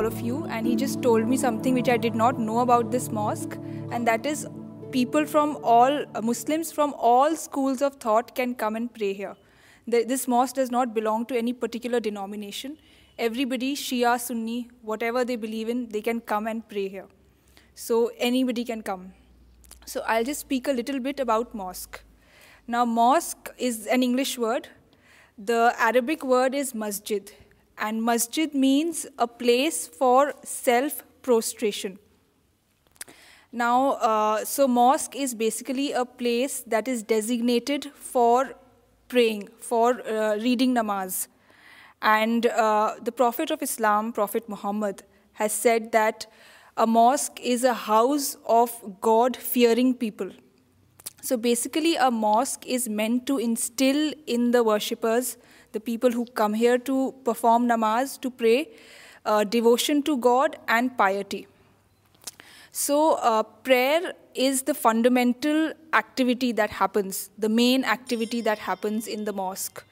all of you, and he just told me something which I did not know about this mosque, and that is people from all, uh, Muslims from all schools of thought can come and pray here. This mosque does not belong to any particular denomination. Everybody, Shia, Sunni, whatever they believe in, they can come and pray here. So anybody can come. So I'll just speak a little bit about mosque. Now mosque is an English word. The Arabic word is masjid. And masjid means a place for self-prostration. Now, uh, so mosque is basically a place that is designated for praying, for uh, reading namaz. And uh, the Prophet of Islam, Prophet Muhammad, has said that a mosque is a house of God-fearing people. So basically, a mosque is meant to instill in the worshippers the people who come here to perform namaz, to pray, uh, devotion to God and piety. So uh, prayer is the fundamental activity that happens, the main activity that happens in the mosque.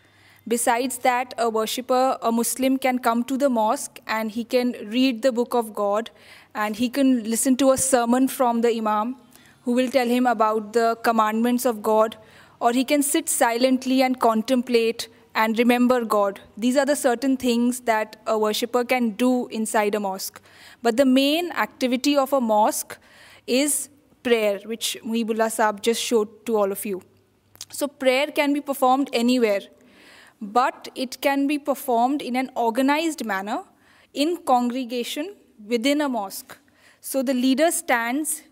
Besides that, a worshipper, a Muslim can come to the mosque and he can read the book of God and he can listen to a sermon from the Imam who will tell him about the commandments of God, or he can sit silently and contemplate and remember God. These are the certain things that a worshipper can do inside a mosque. But the main activity of a mosque is prayer, which Muhibullah Saab just showed to all of you. So prayer can be performed anywhere, but it can be performed in an organized manner in congregation within a mosque. So the leader stands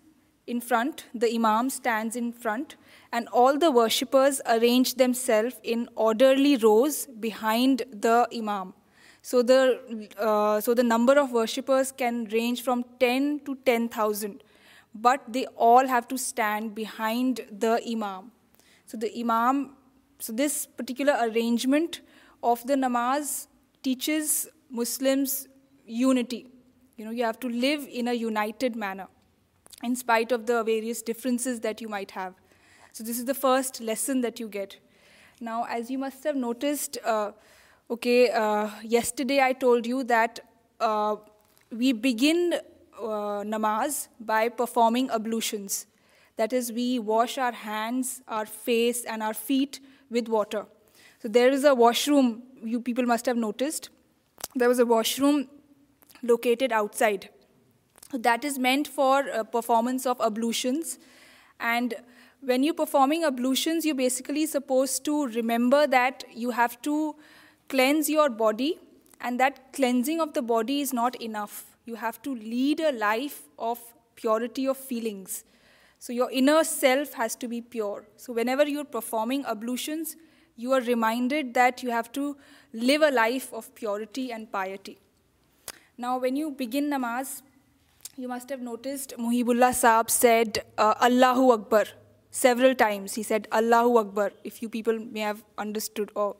in front, the imam stands in front, and all the worshippers arranged themselves in orderly rows behind the imam. So the uh, number of worshippers can range from 10 to 10,000, but they all have to stand behind the imam. So the imam, so this particular arrangement of the namaz teaches Muslims unity. You know, you have to live in a united manner in spite of the various differences that you might have. So this is the first lesson that you get. Now, as you must have noticed, uh, uh, yesterday I told you that uh, we begin namaz by performing ablutions. That is, we wash our hands, our face, and our feet with water. So there is a washroom, you people must have noticed. There was a washroom located outside. That is meant for performance of ablutions. And when you're performing ablutions, you're basically supposed to remember that you have to cleanse your body, and that cleansing of the body is not enough. You have to lead a life of purity of feelings. So your inner self has to be pure. So whenever you're performing ablutions, you are reminded that you have to live a life of purity and piety. Now, when you begin namaz, you must have noticed Muhibullah Saab said, uh, Allahu Akbar several times. He said, Allahu Akbar, if you people may have understood or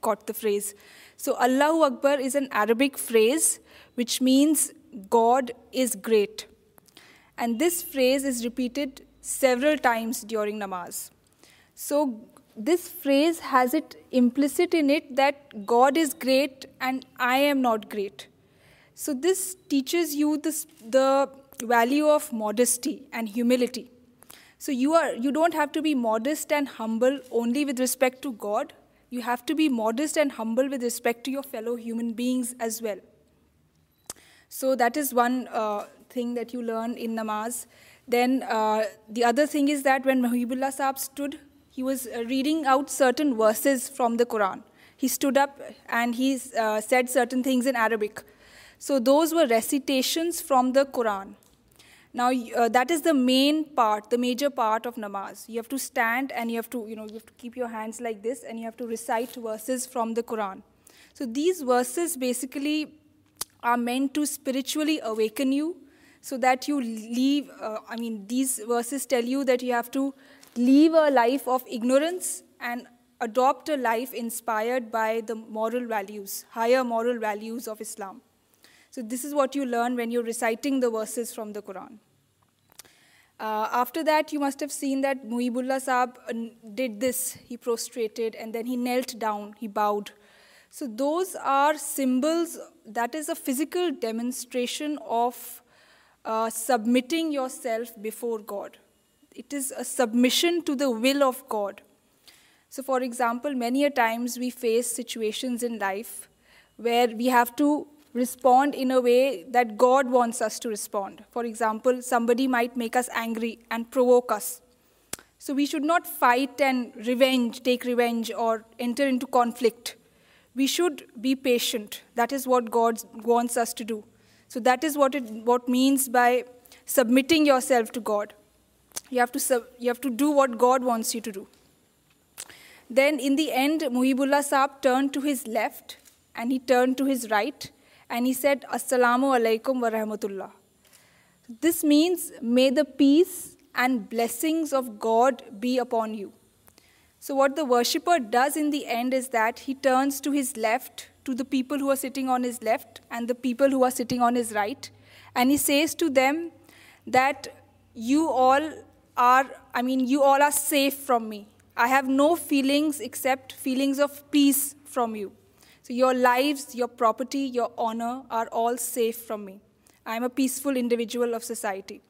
caught the phrase. So Allahu Akbar is an Arabic phrase which means God is great. And this phrase is repeated several times during namaz. So this phrase has it implicit in it that God is great and I am not great. So this teaches you the value of modesty and humility. So you don't have to be modest and humble only with respect to God. You have to be modest and humble with respect to your fellow human beings as well. So that is one uh, thing that you learn in namaz. Then uh, the other thing is that when Muhibullah Sahab stood, he was uh, reading out certain verses from the Quran. He stood up and he said certain things in Arabic. So those were recitations from the Quran. Now, uh, that is the main part, the major part of namaz. You have to stand and you have to keep your hands like this and you have to recite verses from the Quran. So these verses basically are meant to spiritually awaken you so that you leave, uh, these verses tell you that you have to leave a life of ignorance and adopt a life inspired by the moral values, higher moral values of Islam. So this is what you learn when you're reciting the verses from the Quran. Uh, after that, you must have seen that Muhibullah Sahib uh, did this. He prostrated and then he knelt down, he bowed. So those are symbols, that is a physical demonstration of uh, submitting yourself before God. It is a submission to the will of God. So for example, many a times we face situations in life where we have to respond in a way that God wants us to respond. For example, somebody might make us angry and provoke us. So we should not fight and take revenge or enter into conflict. We should be patient. That is what God wants us to do. So that is what means by submitting yourself to God. You have to do what God wants you to do. Then in the end, Muhibullah Saab turned to his left and he turned to his right. And he sat السلام علیکم ورحمۃ اللہ this means may the peace and blessings of God be upon you so what the worship does in and as that he turns to his left to the people who sitting on his left and the people who are sitting on his right and he says to them that you all are I mean you all are safe from me I have no feelings except feelings of peace from you So your lives, your property, your honor are all safe from me. I am a peaceful individual of society.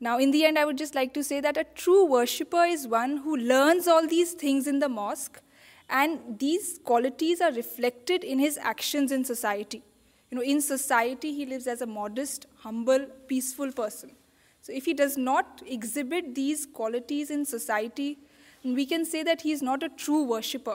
Now, in the end, I would just like to say that a true worshipper is one who learns all these things in the mosque, and these qualities are reflected in his actions in society. You know, in society, he lives as a modest, humble, peaceful person. So if he does not exhibit these qualities in society, we can say that he is not a true worshipper.